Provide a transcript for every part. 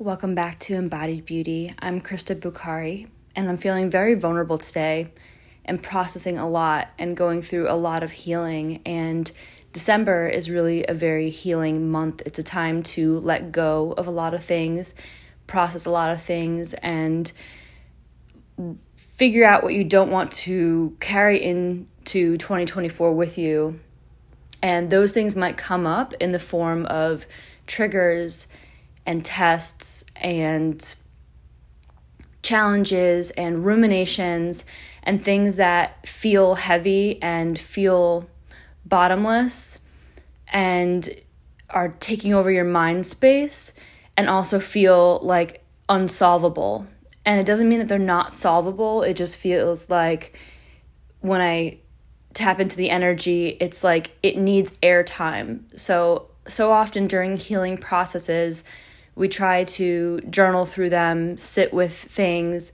Welcome back to Embodied Beauty. I'm Krista Bukhari, and I'm feeling very vulnerable today and processing a lot and going through a lot of healing. And December is really a very healing month. It's a time to let go of a lot of things, process a lot of things, and figure out what you don't want to carry into 2024 with you. And those things might come up in the form of triggers and tests and challenges and ruminations and things that feel heavy and feel bottomless and are taking over your mind space and also feel like unsolvable. And it doesn't mean that they're not solvable, it just feels like when I tap into the energy, it's like it needs airtime. So, so often during healing processes, we try to journal through them, sit with things,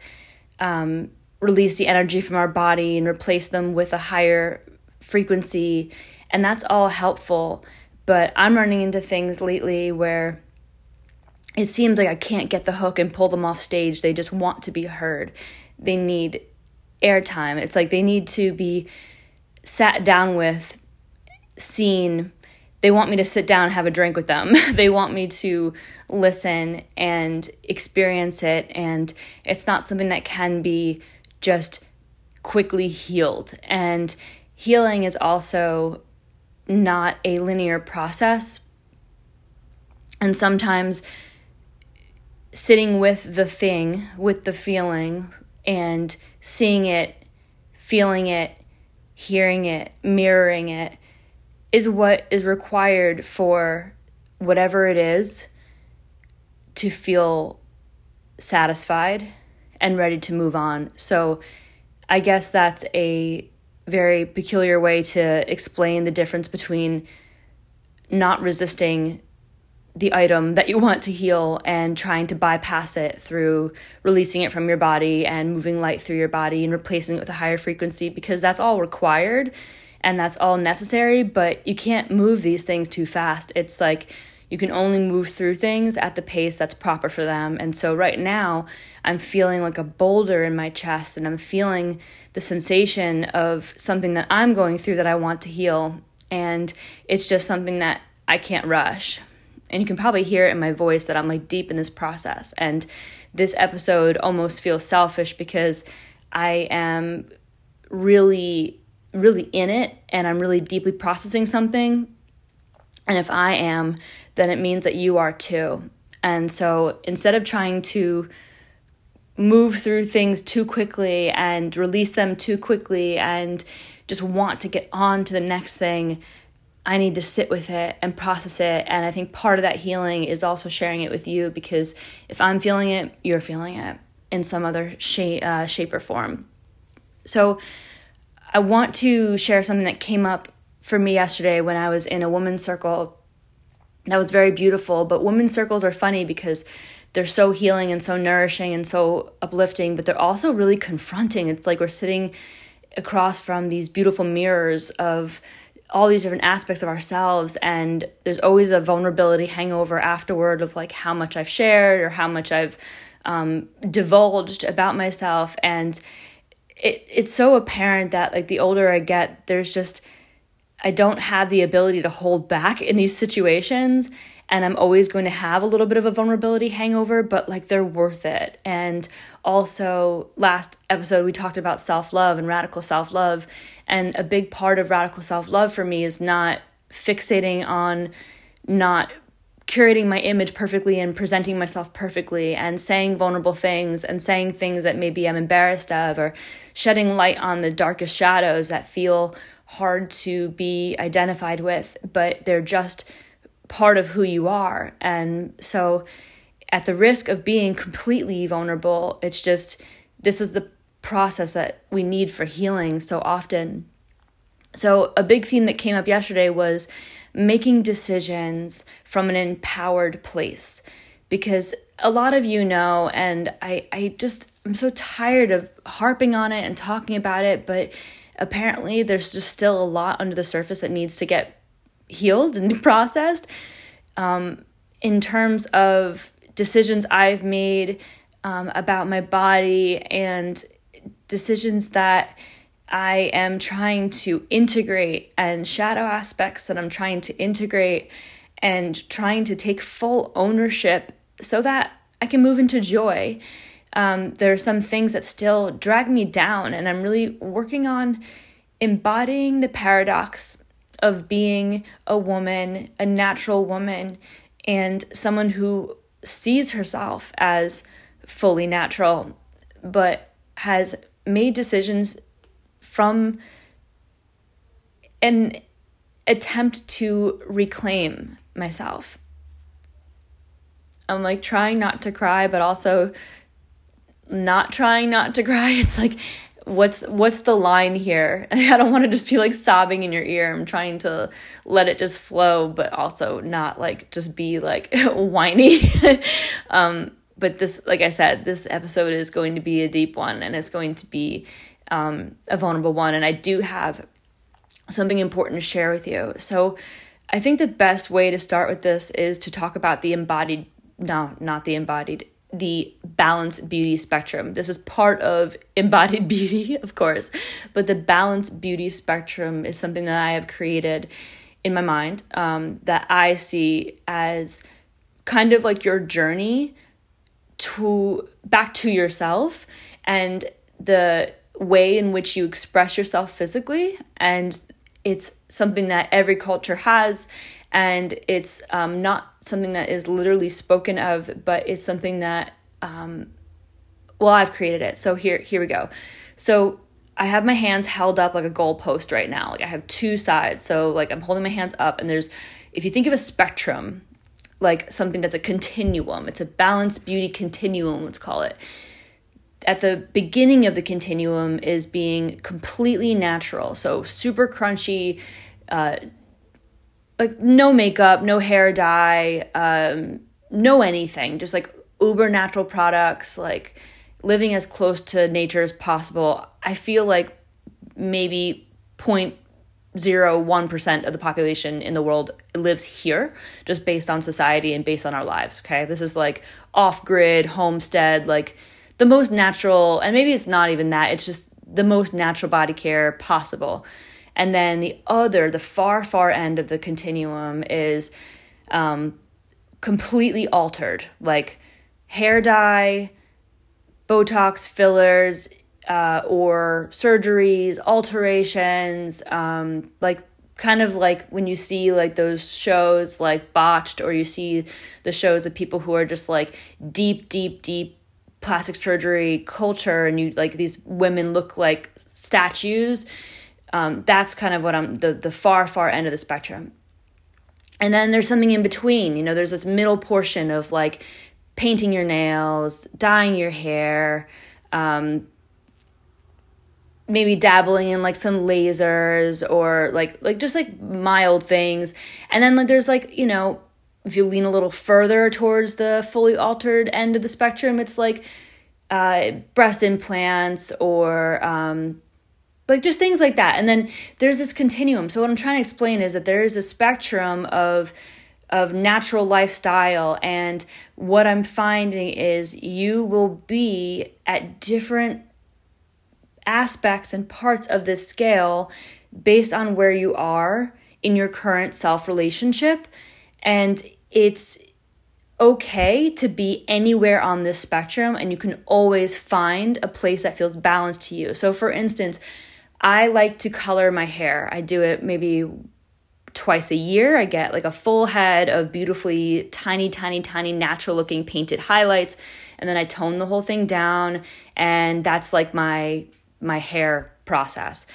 um, release the energy from our body, and replace them with a higher frequency. And that's all helpful. But I'm running into things lately where it seems like I can't get the hook and pull them off stage. They just want to be heard. They need airtime. It's like they need to be sat down with, seen, they want me to sit down and have a drink with them. they want me to listen and experience it. And it's not something that can be just quickly healed. And healing is also not a linear process. And sometimes sitting with the thing, with the feeling, and seeing it, feeling it, hearing it, mirroring it is what is required for whatever it is to feel satisfied and ready to move on. So I guess that's a very peculiar way to explain the difference between not resisting the item that you want to heal and trying to bypass it through releasing it from your body and moving light through your body and replacing it with a higher frequency because that's all required and that's all necessary, but you can't move these things too fast. It's like you can only move through things at the pace that's proper for them. And so right now, I'm feeling like a boulder in my chest and I'm feeling the sensation of something that I'm going through that I want to heal. And it's just something that I can't rush. And you can probably hear it in my voice that I'm like deep in this process. And this episode almost feels selfish because I am really really in it and I'm really deeply processing something. And if I am, then it means that you are too. And so instead of trying to move through things too quickly and release them too quickly and just want to get on to the next thing, I need to sit with it and process it. And I think part of that healing is also sharing it with you because if I'm feeling it, you're feeling it in some other shape, uh, shape or form. So I want to share something that came up for me yesterday when I was in a woman's circle that was very beautiful. But women's circles are funny because they're so healing and so nourishing and so uplifting, but they're also really confronting. It's like we're sitting across from these beautiful mirrors of all these different aspects of ourselves and there's always a vulnerability hangover afterward of like how much i've shared or how much i've um, divulged about myself and it it's so apparent that like the older I get, there's just I don't have the ability to hold back in these situations and I'm always going to have a little bit of a vulnerability hangover, but like they're worth it. And also, last episode, we talked about self love and radical self love. And a big part of radical self love for me is not fixating on not curating my image perfectly and presenting myself perfectly and saying vulnerable things and saying things that maybe I'm embarrassed of or shedding light on the darkest shadows that feel hard to be identified with, but they're just part of who you are. And so, at the risk of being completely vulnerable, it's just this is the process that we need for healing so often. So, a big theme that came up yesterday was making decisions from an empowered place. Because a lot of you know and I I just I'm so tired of harping on it and talking about it but apparently there's just still a lot under the surface that needs to get healed and processed. Um, in terms of decisions I've made um, about my body and decisions that I am trying to integrate and shadow aspects that I'm trying to integrate and trying to take full ownership so that I can move into joy. Um, there are some things that still drag me down, and I'm really working on embodying the paradox of being a woman, a natural woman, and someone who sees herself as fully natural, but has made decisions from an attempt to reclaim myself. I'm like trying not to cry, but also not trying not to cry. It's like what's what's the line here? I don't want to just be like sobbing in your ear. I'm trying to let it just flow, but also not like just be like whiny. um, but this, like I said, this episode is going to be a deep one, and it's going to be um, a vulnerable one. And I do have something important to share with you. So, I think the best way to start with this is to talk about the embodied, no, not the embodied, the balanced beauty spectrum. This is part of embodied beauty, of course, but the balanced beauty spectrum is something that I have created in my mind um, that I see as kind of like your journey to back to yourself and the way in which you express yourself physically and it's something that every culture has and it's um, not something that is literally spoken of, but it's something that um, well, I've created it. So here, here we go. So I have my hands held up like a goalpost right now. Like I have two sides. So like I'm holding my hands up, and there's if you think of a spectrum, like something that's a continuum, it's a balanced beauty continuum. Let's call it. At the beginning of the continuum is being completely natural. So super crunchy. Uh, like no makeup, no hair dye, um, no anything, just like uber natural products, like living as close to nature as possible. I feel like maybe 0.01% of the population in the world lives here just based on society and based on our lives, okay? This is like off grid, homestead, like the most natural, and maybe it's not even that, it's just the most natural body care possible. And then the other, the far, far end of the continuum is um, completely altered. Like hair dye, Botox fillers, uh, or surgeries, alterations, um, like kind of like when you see like those shows like botched or you see the shows of people who are just like deep deep deep plastic surgery culture and you like these women look like statues um, that's kind of what i'm the, the far far end of the spectrum and then there's something in between you know there's this middle portion of like painting your nails, dyeing your hair, um, maybe dabbling in like some lasers or like like just like mild things. And then like there's like, you know, if you lean a little further towards the fully altered end of the spectrum, it's like uh, breast implants or um, like just things like that. And then there's this continuum. So what I'm trying to explain is that there is a spectrum of of natural lifestyle and what i'm finding is you will be at different aspects and parts of this scale based on where you are in your current self relationship and it's okay to be anywhere on this spectrum and you can always find a place that feels balanced to you so for instance I like to color my hair. I do it maybe twice a year. I get like a full head of beautifully tiny, tiny, tiny, natural looking painted highlights. And then I tone the whole thing down. And that's like my my hair process.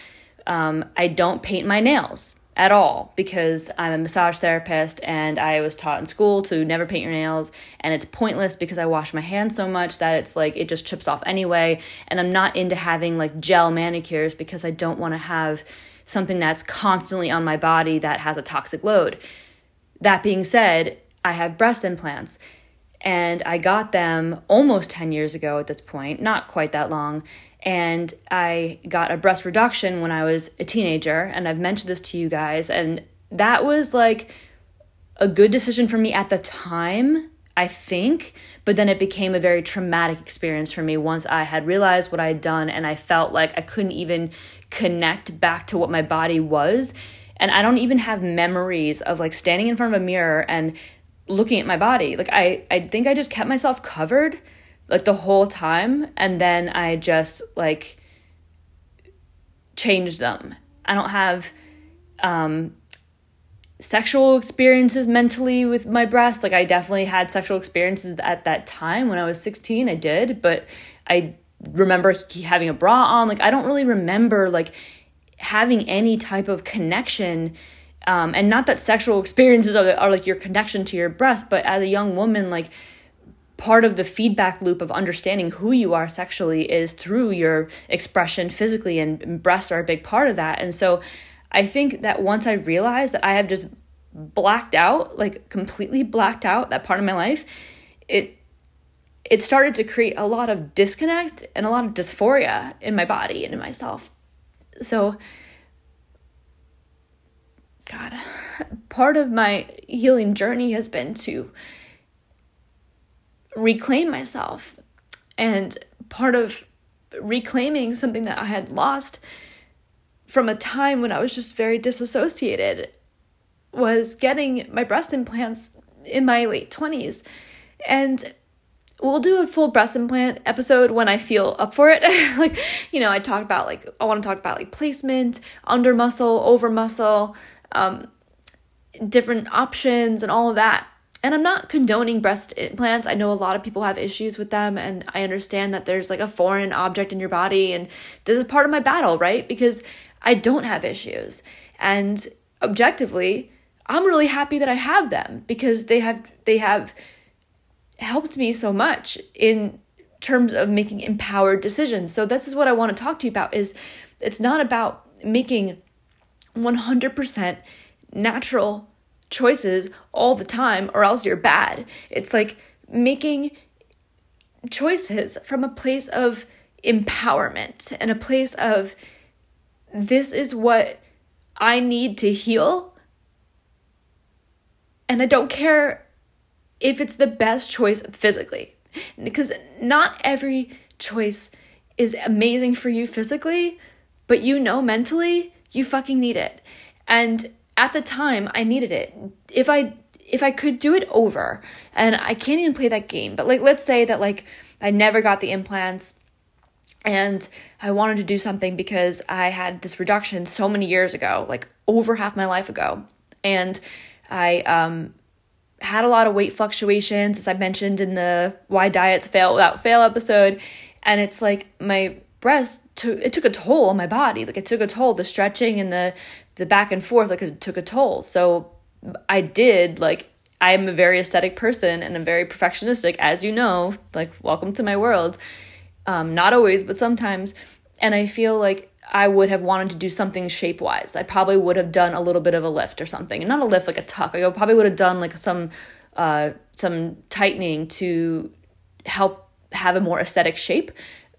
Um, I don't paint my nails at all because I'm a massage therapist and I was taught in school to never paint your nails and it's pointless because I wash my hands so much that it's like it just chips off anyway and I'm not into having like gel manicures because I don't want to have something that's constantly on my body that has a toxic load. That being said, I have breast implants and I got them almost 10 years ago at this point, not quite that long. And I got a breast reduction when I was a teenager, and I've mentioned this to you guys, and that was like a good decision for me at the time. I think, but then it became a very traumatic experience for me once I had realized what I had done and I felt like I couldn't even connect back to what my body was. And I don't even have memories of like standing in front of a mirror and looking at my body. Like I I think I just kept myself covered like the whole time and then I just like changed them. I don't have um sexual experiences mentally with my breast. Like I definitely had sexual experiences at that time when I was 16. I did, but I remember having a bra on. Like I don't really remember like having any type of connection. Um, and not that sexual experiences are, are like your connection to your breast, but as a young woman, like part of the feedback loop of understanding who you are sexually is through your expression physically, and breasts are a big part of that. And so I think that once I realized that I have just blacked out, like completely blacked out that part of my life, it it started to create a lot of disconnect and a lot of dysphoria in my body and in myself. So God, part of my healing journey has been to reclaim myself. And part of reclaiming something that I had lost from a time when I was just very disassociated was getting my breast implants in my late 20s. And we'll do a full breast implant episode when I feel up for it. like, you know, I talk about like I want to talk about like placement, under muscle, over muscle, um, different options and all of that. And I'm not condoning breast implants. I know a lot of people have issues with them, and I understand that there's like a foreign object in your body, and this is part of my battle, right? Because I don't have issues. And objectively, I'm really happy that I have them because they have they have helped me so much in terms of making empowered decisions. So this is what I want to talk to you about is it's not about making 100% natural choices all the time or else you're bad. It's like making choices from a place of empowerment and a place of this is what I need to heal. And I don't care if it's the best choice physically, because not every choice is amazing for you physically, but you know mentally you fucking need it. And at the time, I needed it. If I if I could do it over, and I can't even play that game, but like let's say that like I never got the implants and I wanted to do something because I had this reduction so many years ago, like over half my life ago. And I um, had a lot of weight fluctuations, as I mentioned in the Why Diets Fail Without Fail episode. And it's like my breast took it took a toll on my body. Like it took a toll. The stretching and the the back and forth, like it took a toll. So I did like I'm a very aesthetic person and I'm very perfectionistic, as you know. Like, welcome to my world um, not always, but sometimes. And I feel like I would have wanted to do something shape wise. I probably would have done a little bit of a lift or something, and not a lift like a tuck. I probably would have done like some uh, some tightening to help have a more aesthetic shape,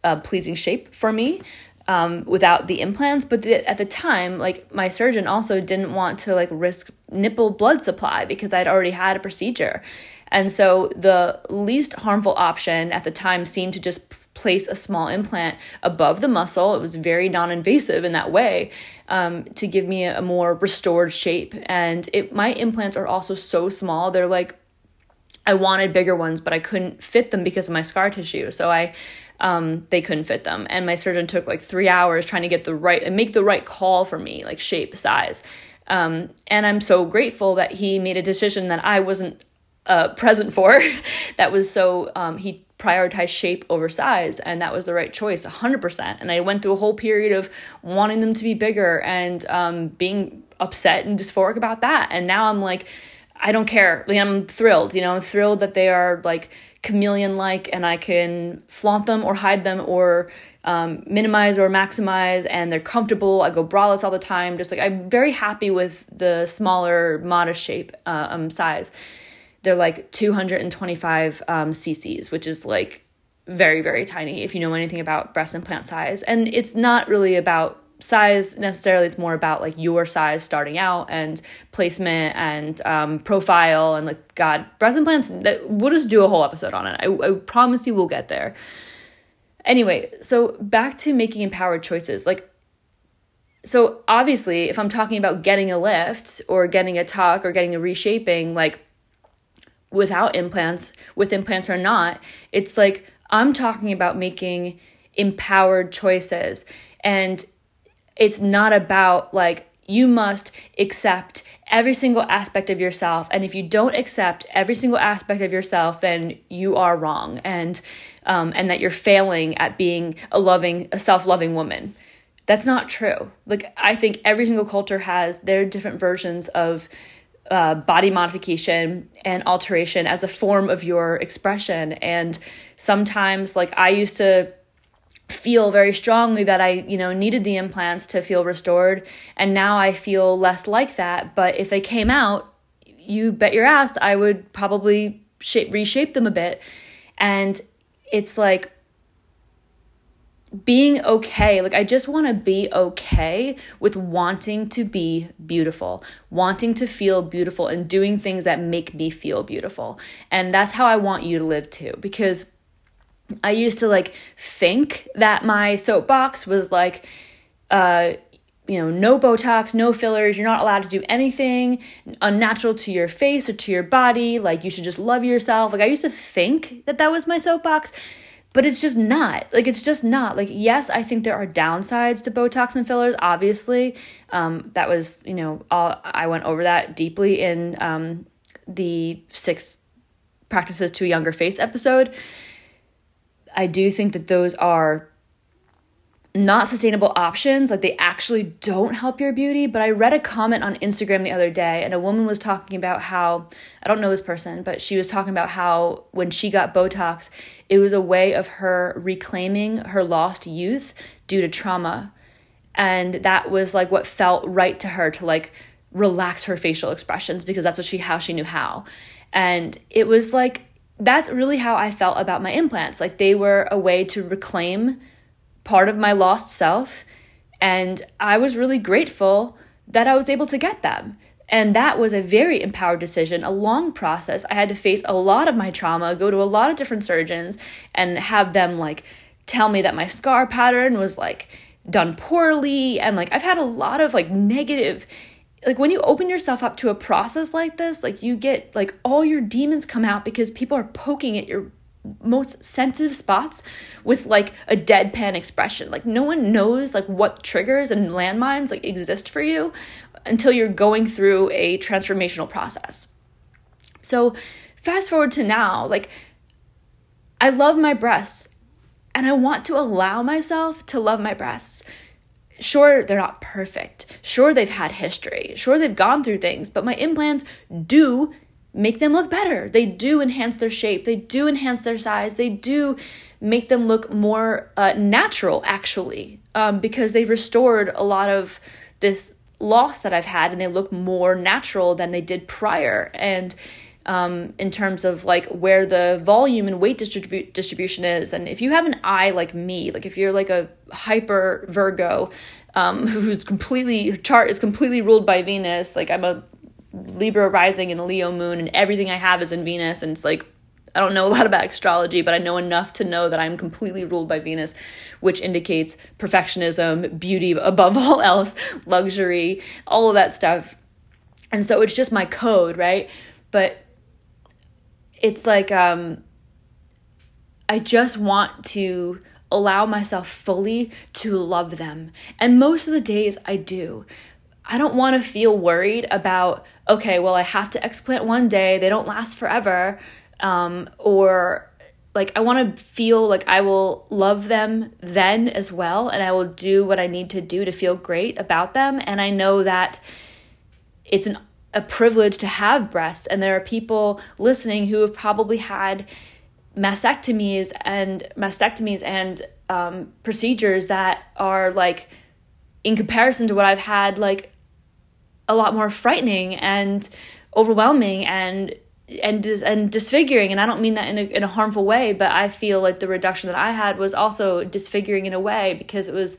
uh, pleasing shape for me. Um, without the implants but the, at the time like my surgeon also didn't want to like risk nipple blood supply because i'd already had a procedure and so the least harmful option at the time seemed to just place a small implant above the muscle. It was very non invasive in that way um, to give me a, a more restored shape. And it, my implants are also so small, they're like, I wanted bigger ones, but I couldn't fit them because of my scar tissue. So I, um, they couldn't fit them, and my surgeon took like three hours trying to get the right and make the right call for me, like shape, size. Um, and I'm so grateful that he made a decision that I wasn't uh, present for. that was so um, he prioritized shape over size and that was the right choice 100% and i went through a whole period of wanting them to be bigger and um, being upset and dysphoric about that and now i'm like i don't care like, i'm thrilled you know i'm thrilled that they are like chameleon like and i can flaunt them or hide them or um, minimize or maximize and they're comfortable. I go braless all the time. Just like i'm very happy with the smaller modest shape uh, um, size. They're like 225 um, cc's, which is like very, very tiny if you know anything about breast implant size. And it's not really about size necessarily it's more about like your size starting out and placement and um, profile and like god breast implants that we'll just do a whole episode on it. I, I promise you we'll get there. Anyway so back to making empowered choices like so obviously if i'm talking about getting a lift or getting a tuck or getting a reshaping like without implants with implants or not it's like i'm talking about making empowered choices. And it's not about like you must accept every single aspect of yourself and if you don't accept every single aspect of yourself then you are wrong and um, and that you're failing at being a loving a self-loving woman. That's not true. Like i think every single culture has their different versions of uh, body modification and alteration as a form of your expression and sometimes like i used to feel very strongly that I, you know, needed the implants to feel restored. And now I feel less like that. But if they came out, you bet your ass I would probably shape, reshape them a bit. And it's like being okay. Like, I just want to be okay with wanting to be beautiful, wanting to feel beautiful, and doing things that make me feel beautiful. And that's how I want you to live too. Because I used to like think that my soapbox was like, uh, you know, no Botox, no fillers, you're not allowed to do anything unnatural to your face or to your body. Like, you should just love yourself. Like, I used to think that that was my soapbox, but it's just not. Like, it's just not. Like, yes, I think there are downsides to Botox and fillers, obviously. Um, that was, you know, all, I went over that deeply in um, the six practices to a younger face episode. I do think that those are not sustainable options. Like they actually don't help your beauty. But I read a comment on Instagram the other day, and a woman was talking about how I don't know this person, but she was talking about how when she got Botox, it was a way of her reclaiming her lost youth due to trauma. And that was like what felt right to her to like relax her facial expressions because that's what she how she knew how. And it was like that's really how I felt about my implants. Like they were a way to reclaim part of my lost self. And I was really grateful that I was able to get them. And that was a very empowered decision, a long process. I had to face a lot of my trauma, go to a lot of different surgeons, and have them like tell me that my scar pattern was like done poorly. And like I've had a lot of like negative like when you open yourself up to a process like this, like you get like all your demons come out because people are poking at your most sensitive spots with like a deadpan expression. Like no one knows like what triggers and landmines like exist for you until you're going through a transformational process. So fast forward to now, like I love my breasts and I want to allow myself to love my breasts Sure, they're not perfect. Sure, they've had history. Sure, they've gone through things, but my implants do make them look better. They do enhance their shape. They do enhance their size. They do make them look more uh, natural, actually, um, because they restored a lot of this loss that I've had and they look more natural than they did prior. And um, in terms of like where the volume and weight distribu- distribution is. And if you have an eye like me, like if you're like a hyper Virgo, um, who's completely chart is completely ruled by Venus, like I'm a Libra rising and a Leo moon, and everything I have is in Venus, and it's like I don't know a lot about astrology, but I know enough to know that I'm completely ruled by Venus, which indicates perfectionism, beauty above all else, luxury, all of that stuff. And so it's just my code, right? But it's like um, I just want to allow myself fully to love them. And most of the days I do. I don't want to feel worried about, okay, well, I have to explant one day, they don't last forever. Um, or like, I want to feel like I will love them then as well, and I will do what I need to do to feel great about them. And I know that it's an a privilege to have breasts. And there are people listening who have probably had mastectomies and mastectomies and um, procedures that are like in comparison to what I've had like a lot more frightening and overwhelming and and dis- and disfiguring. And I don't mean that in a, in a harmful way but I feel like the reduction that I had was also disfiguring in a way because it was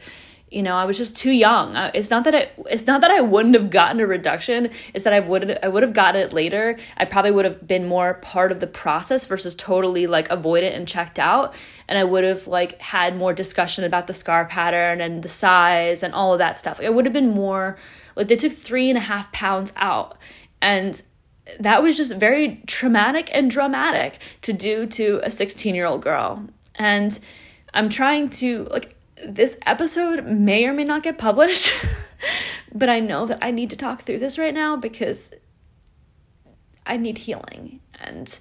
you know i was just too young. It's not that i it's not that i wouldn't have gotten a reduction. It's that i would i would have gotten it later. I probably would have been more part of the process versus totally like avoid it and checked out. And i would have like had more discussion about the scar pattern and the size and all of that stuff. It would have been more like they took three and a half pounds out. And that was just very traumatic and dramatic to do to a 16 year old girl. And i'm trying to like this episode may or may not get published, but I know that I need to talk through this right now because I need healing. And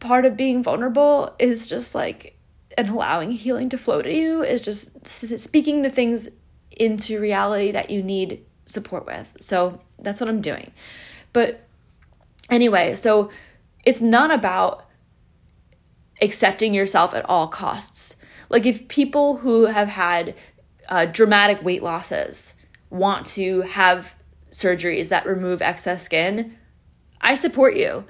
part of being vulnerable is just like, and allowing healing to flow to you is just speaking the things into reality that you need support with. So that's what I'm doing. But anyway, so it's not about accepting yourself at all costs. Like if people who have had uh, dramatic weight losses want to have surgeries that remove excess skin, I support you.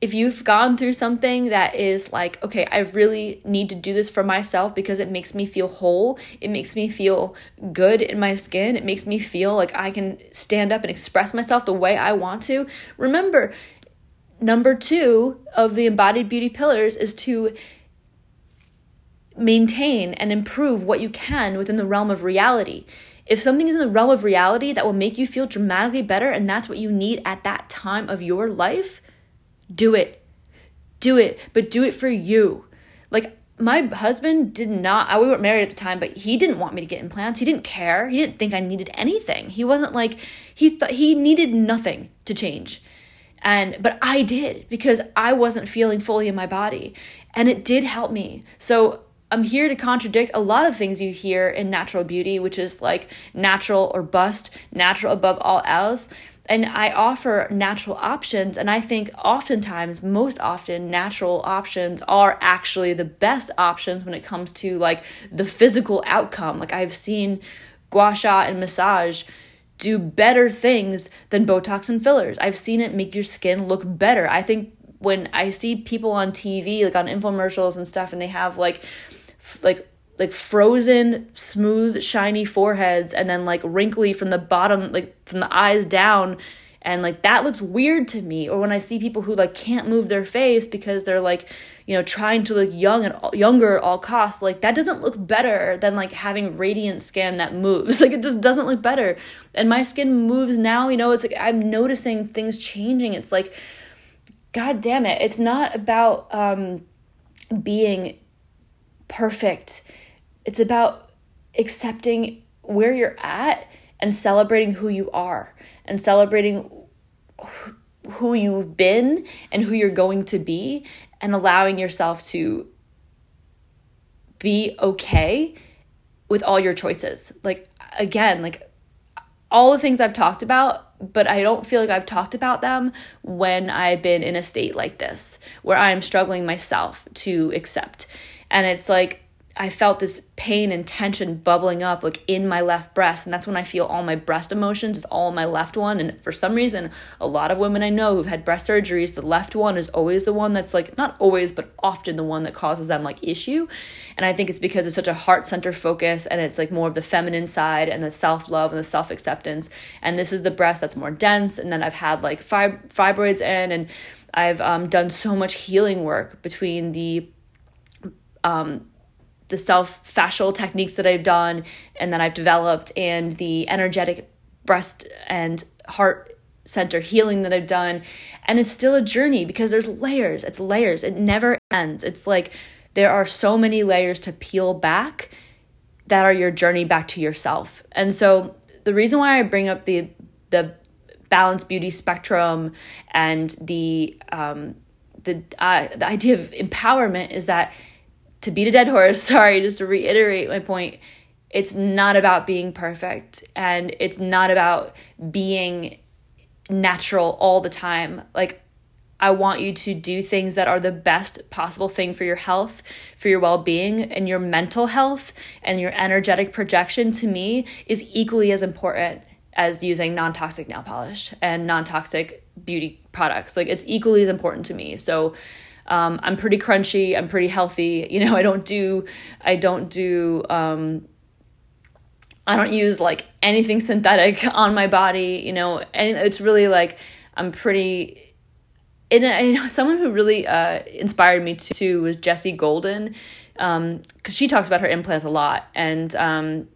If you've gone through something that is like, okay, I really need to do this for myself because it makes me feel whole, it makes me feel good in my skin, it makes me feel like I can stand up and express myself the way I want to. Remember, number two of the embodied beauty pillars is to maintain and improve what you can within the realm of reality. If something is in the realm of reality that will make you feel dramatically better and that's what you need at that time of your life, do it. Do it, but do it for you. Like my husband did not I we weren't married at the time, but he didn't want me to get implants. He didn't care. He didn't think I needed anything. He wasn't like he thought he needed nothing to change. And but I did because I wasn't feeling fully in my body and it did help me. So I'm here to contradict a lot of things you hear in natural beauty, which is like natural or bust, natural above all else. And I offer natural options. And I think oftentimes, most often, natural options are actually the best options when it comes to like the physical outcome. Like I've seen gua sha and massage do better things than Botox and fillers. I've seen it make your skin look better. I think when I see people on TV, like on infomercials and stuff, and they have like like like frozen smooth shiny foreheads and then like wrinkly from the bottom like from the eyes down. And like that looks weird to me. Or when i see people who like can't move their face because they're like you know trying to look young and younger at all costs like that doesn't look better than like having radiant skin that moves. Like it just doesn't look better. And my skin moves now you know it's like i'm noticing things changing. It's like god damn it. It's not about um being perfect. It's about accepting where you're at and celebrating who you are and celebrating who you've been and who you're going to be and allowing yourself to be okay with all your choices. Like, again, like all the things I've talked about, but I don't feel like I've talked about them when I've been in a state like this where I'm struggling myself to accept. And it's like I felt this pain and tension bubbling up like in my left breast. And that's when I feel all my breast emotions is all in my left one. And for some reason a lot of women I know who've had breast surgeries the left one is always the one that's like not always but often the one that causes them like issue. And I think it's because it's such a heart center focus and it's like more of the feminine side and the self-love and the self-acceptance. And this is the breast that's more dense. And then I've had like fib- fibroids in and I've um, done so much healing work between the um, the self fascial techniques that I've done and that I've developed and the energetic breast and heart center healing that I've done. And it's still a journey because there's layers. It's layers. It never ends. It's like there are so many layers to peel back that are your journey back to yourself. And so the reason why I bring up the the balanced beauty spectrum and the um, the uh, the idea of empowerment is that to beat a dead horse, sorry, just to reiterate my point, it's not about being perfect and it's not about being natural all the time. Like, I want you to do things that are the best possible thing for your health, for your well being, and your mental health and your energetic projection to me is equally as important as using non toxic nail polish and non toxic beauty products. Like, it's equally as important to me. So, um, I'm pretty crunchy. I'm pretty healthy. You know, I don't do I don't do um, I don't use like anything synthetic on my body, you know, and it's really like I'm pretty. And I know someone who really uh, inspired me too was Jessie Golden, because um, she talks about her implants a lot, and um,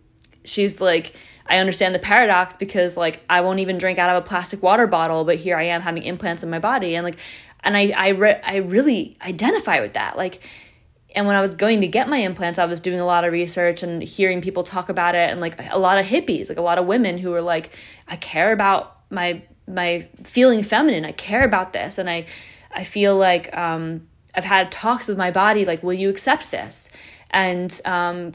she's like, I understand the paradox because like I won't even drink out of a plastic water bottle, but here I am having implants in my body, and like, and I I re- I really identify with that, like and when I was going to get my implants, I was doing a lot of research and hearing people talk about it and like a lot of hippies, like a lot of women who were like, I care about my my feeling feminine. I care about this. And I I feel like um I've had talks with my body like, will you accept this? And um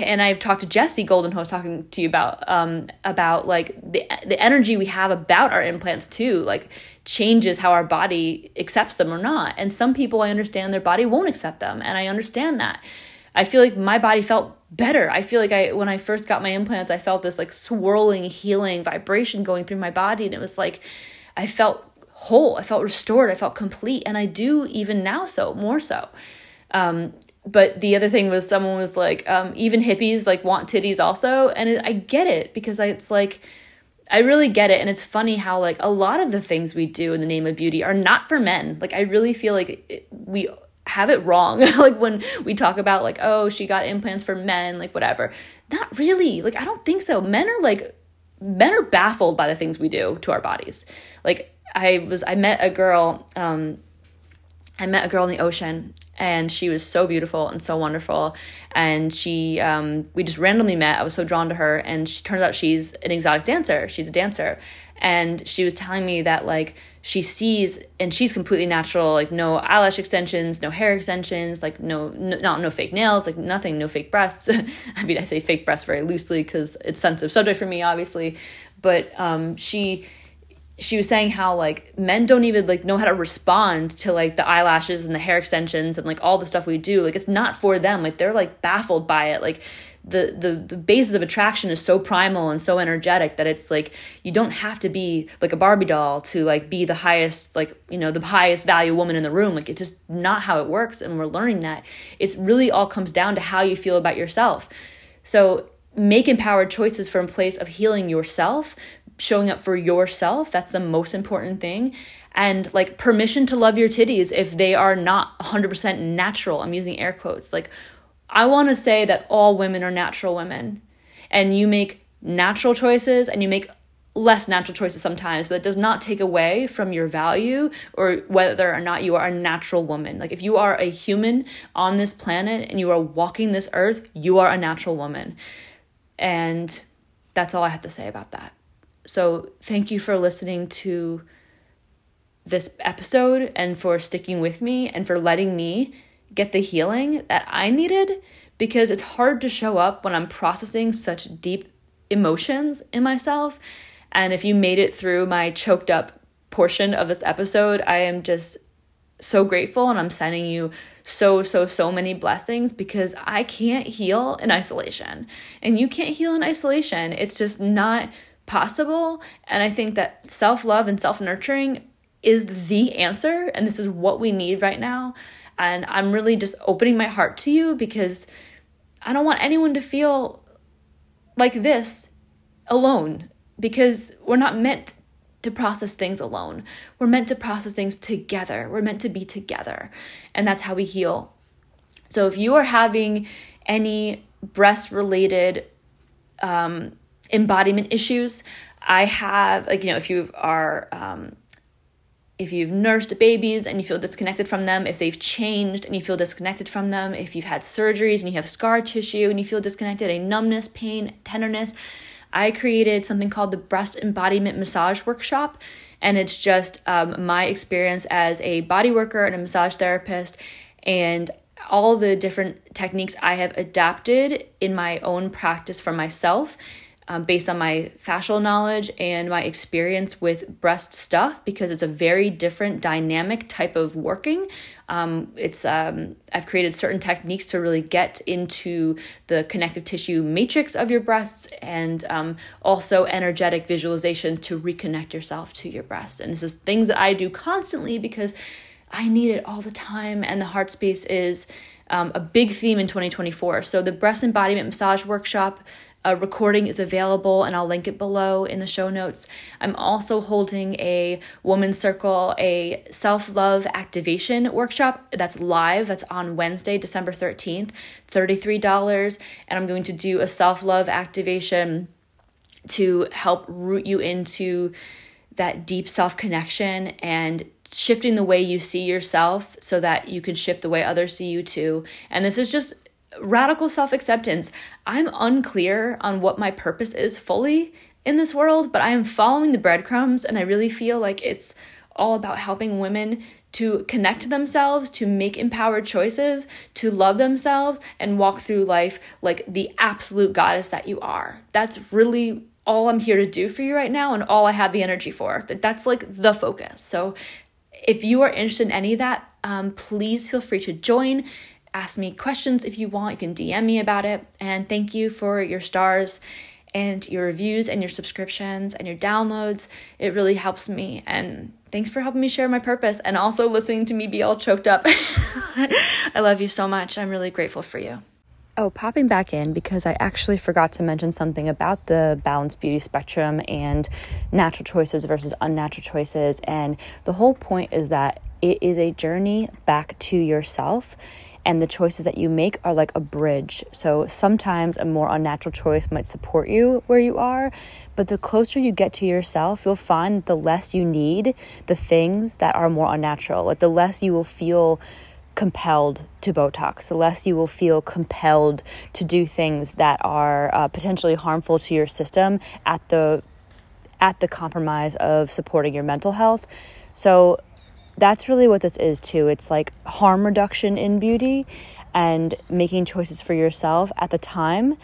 and I've talked to Jesse Golden, who I was talking to you about, um, about like the the energy we have about our implants too, like changes how our body accepts them or not. And some people, I understand their body won't accept them, and I understand that. I feel like my body felt better. I feel like I when I first got my implants, I felt this like swirling, healing vibration going through my body, and it was like I felt whole. I felt restored. I felt complete, and I do even now so more so. Um, but the other thing was someone was like um, even hippies like want titties also. And it, i get it because I, it's like i really get it. And it's funny how like a lot of the things we do in the name of beauty are not for men. Like i really feel like it, we have it wrong. Like when we talk about like oh she got implants for men like whatever. Not really. Like i don't think so. Men are like men are baffled by the things we do to our bodies. Like i was i met a girl um I met a girl in the ocean and she was so beautiful and so wonderful. And she um, we just randomly met. I was so drawn to her and she turns out she's an exotic dancer. She's a dancer. And she was telling me that like she sees and she's completely natural like no eyelash extensions no hair extensions like no, no not no fake nails like nothing no fake breasts. I mean i say fake breasts very loosely because it's sensitive subject for me obviously. But um, she she was saying how like men don't even like know how to respond to like the eyelashes and the hair extensions and like all the stuff we do. Like it's not for them. Like they're like baffled by it. Like the the the basis of attraction is so primal and so energetic that it's like you don't have to be like a Barbie doll to like be the highest like you know the highest value woman in the room. Like it's just not how it works and we're learning that. It's really all comes down to how you feel about yourself. So make empowered choices from a place of healing yourself showing up for yourself. That's the most important thing. And like permission to love your titties if they are not 100% natural. I'm using air quotes. Like, I want to say that all women are natural women. And you make natural choices and you make less natural choices sometimes, but it does not take away from your value or whether or not you are a natural woman. Like, if you are a human on this planet and you are walking this earth, you are a natural woman. And that's all I have to say about that. So, thank you for listening to this episode and for sticking with me and for letting me get the healing that I needed because it's hard to show up when I'm processing such deep emotions in myself. And if you made it through my choked up portion of this episode, I am just so grateful and I'm sending you so, so, so many blessings because I can't heal in isolation. And you can't heal in isolation. It's just not possible. And I think that self love and self nurturing is the answer. And this is what we need right now. And I'm really just opening my heart to you because I don't want anyone to feel like this alone because we're not meant to process things alone. We're meant to process things together. We're meant to be together. And that's how we heal. So if you are having any breast related um, embodiment issues. I have, like, you know, if you are, um, if you've nursed babies and you feel disconnected from them, if they've changed and you feel disconnected from them, if you've had surgeries and you have scar tissue and you feel disconnected, a numbness, pain, tenderness, I created something called the Breast Embodiment Massage Workshop. And it's just um, my experience as a body worker and a massage therapist. And all the different techniques I have adapted in my own practice for myself um, based on my fascial knowledge and my experience with breast stuff because it's a very different dynamic type of working. Um, it's um, I've created certain techniques to really get into the connective tissue matrix of your breasts and um, also energetic visualizations to reconnect yourself to your breast. And this is things that I do constantly because I need it all the time, and the heart space is. Um, a big theme in 2024. So, the breast embodiment massage workshop a recording is available and I'll link it below in the show notes. I'm also holding a Woman's Circle, a self love activation workshop that's live. That's on Wednesday, December 13th, $33. And I'm going to do a self love activation to help root you into that deep self connection and shifting the way you see yourself so that you can shift the way others see you too. And this is just radical self acceptance. I'm unclear on what my purpose is fully in this world, but I am following the breadcrumbs and I really feel like it's all about helping women to connect to themselves, to make empowered choices, to love themselves, and walk through life like the absolute goddess that you are. That's really all I'm here to do for you right now and all I have the energy for. That's like the focus. So if you are interested in any of that, um, please feel free to join ask me questions if you want. You can DM me about it. And thank you for your stars and your reviews and your subscriptions and your downloads. It really helps me. And thanks for helping me share my purpose and also listening to me be all choked up. I love you so much. I'm really grateful for you. Oh, popping back in because I actually forgot to mention something about the balanced beauty spectrum and natural choices versus unnatural choices. And the whole point is that it is a journey back to yourself and the choices that you make are like a bridge. So sometimes a more unnatural choice might support you where you are, but the closer you get to yourself, you'll find the less you need the things that are more unnatural. Like the less you will feel compelled to Botox, the less you will feel compelled to do things that are uh, potentially harmful to your system at the at the compromise of supporting your mental health. So that's really what this is too. It's like harm reduction in beauty and making choices for yourself at the time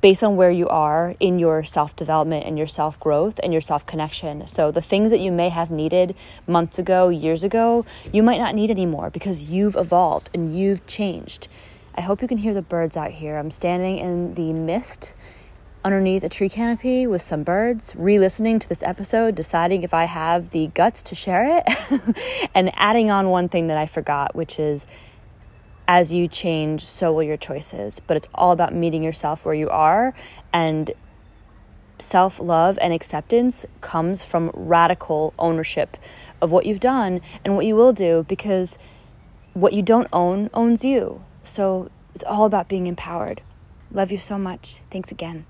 based on where you are in your self development and your self growth and your self connection. So, the things that you may have needed months ago, years ago, you might not need anymore because you've evolved and you've changed. I hope you can hear the birds out here. I'm standing in the mist underneath a tree canopy with some birds, re listening to this episode, deciding if I have the guts to share it, and adding on one thing that I forgot, which is as you change, so will your choices. But it's all about meeting yourself where you are. And self love and acceptance comes from radical ownership of what you've done and what you will do because what you don't own owns you. So it's all about being empowered. Love you so much. Thanks again.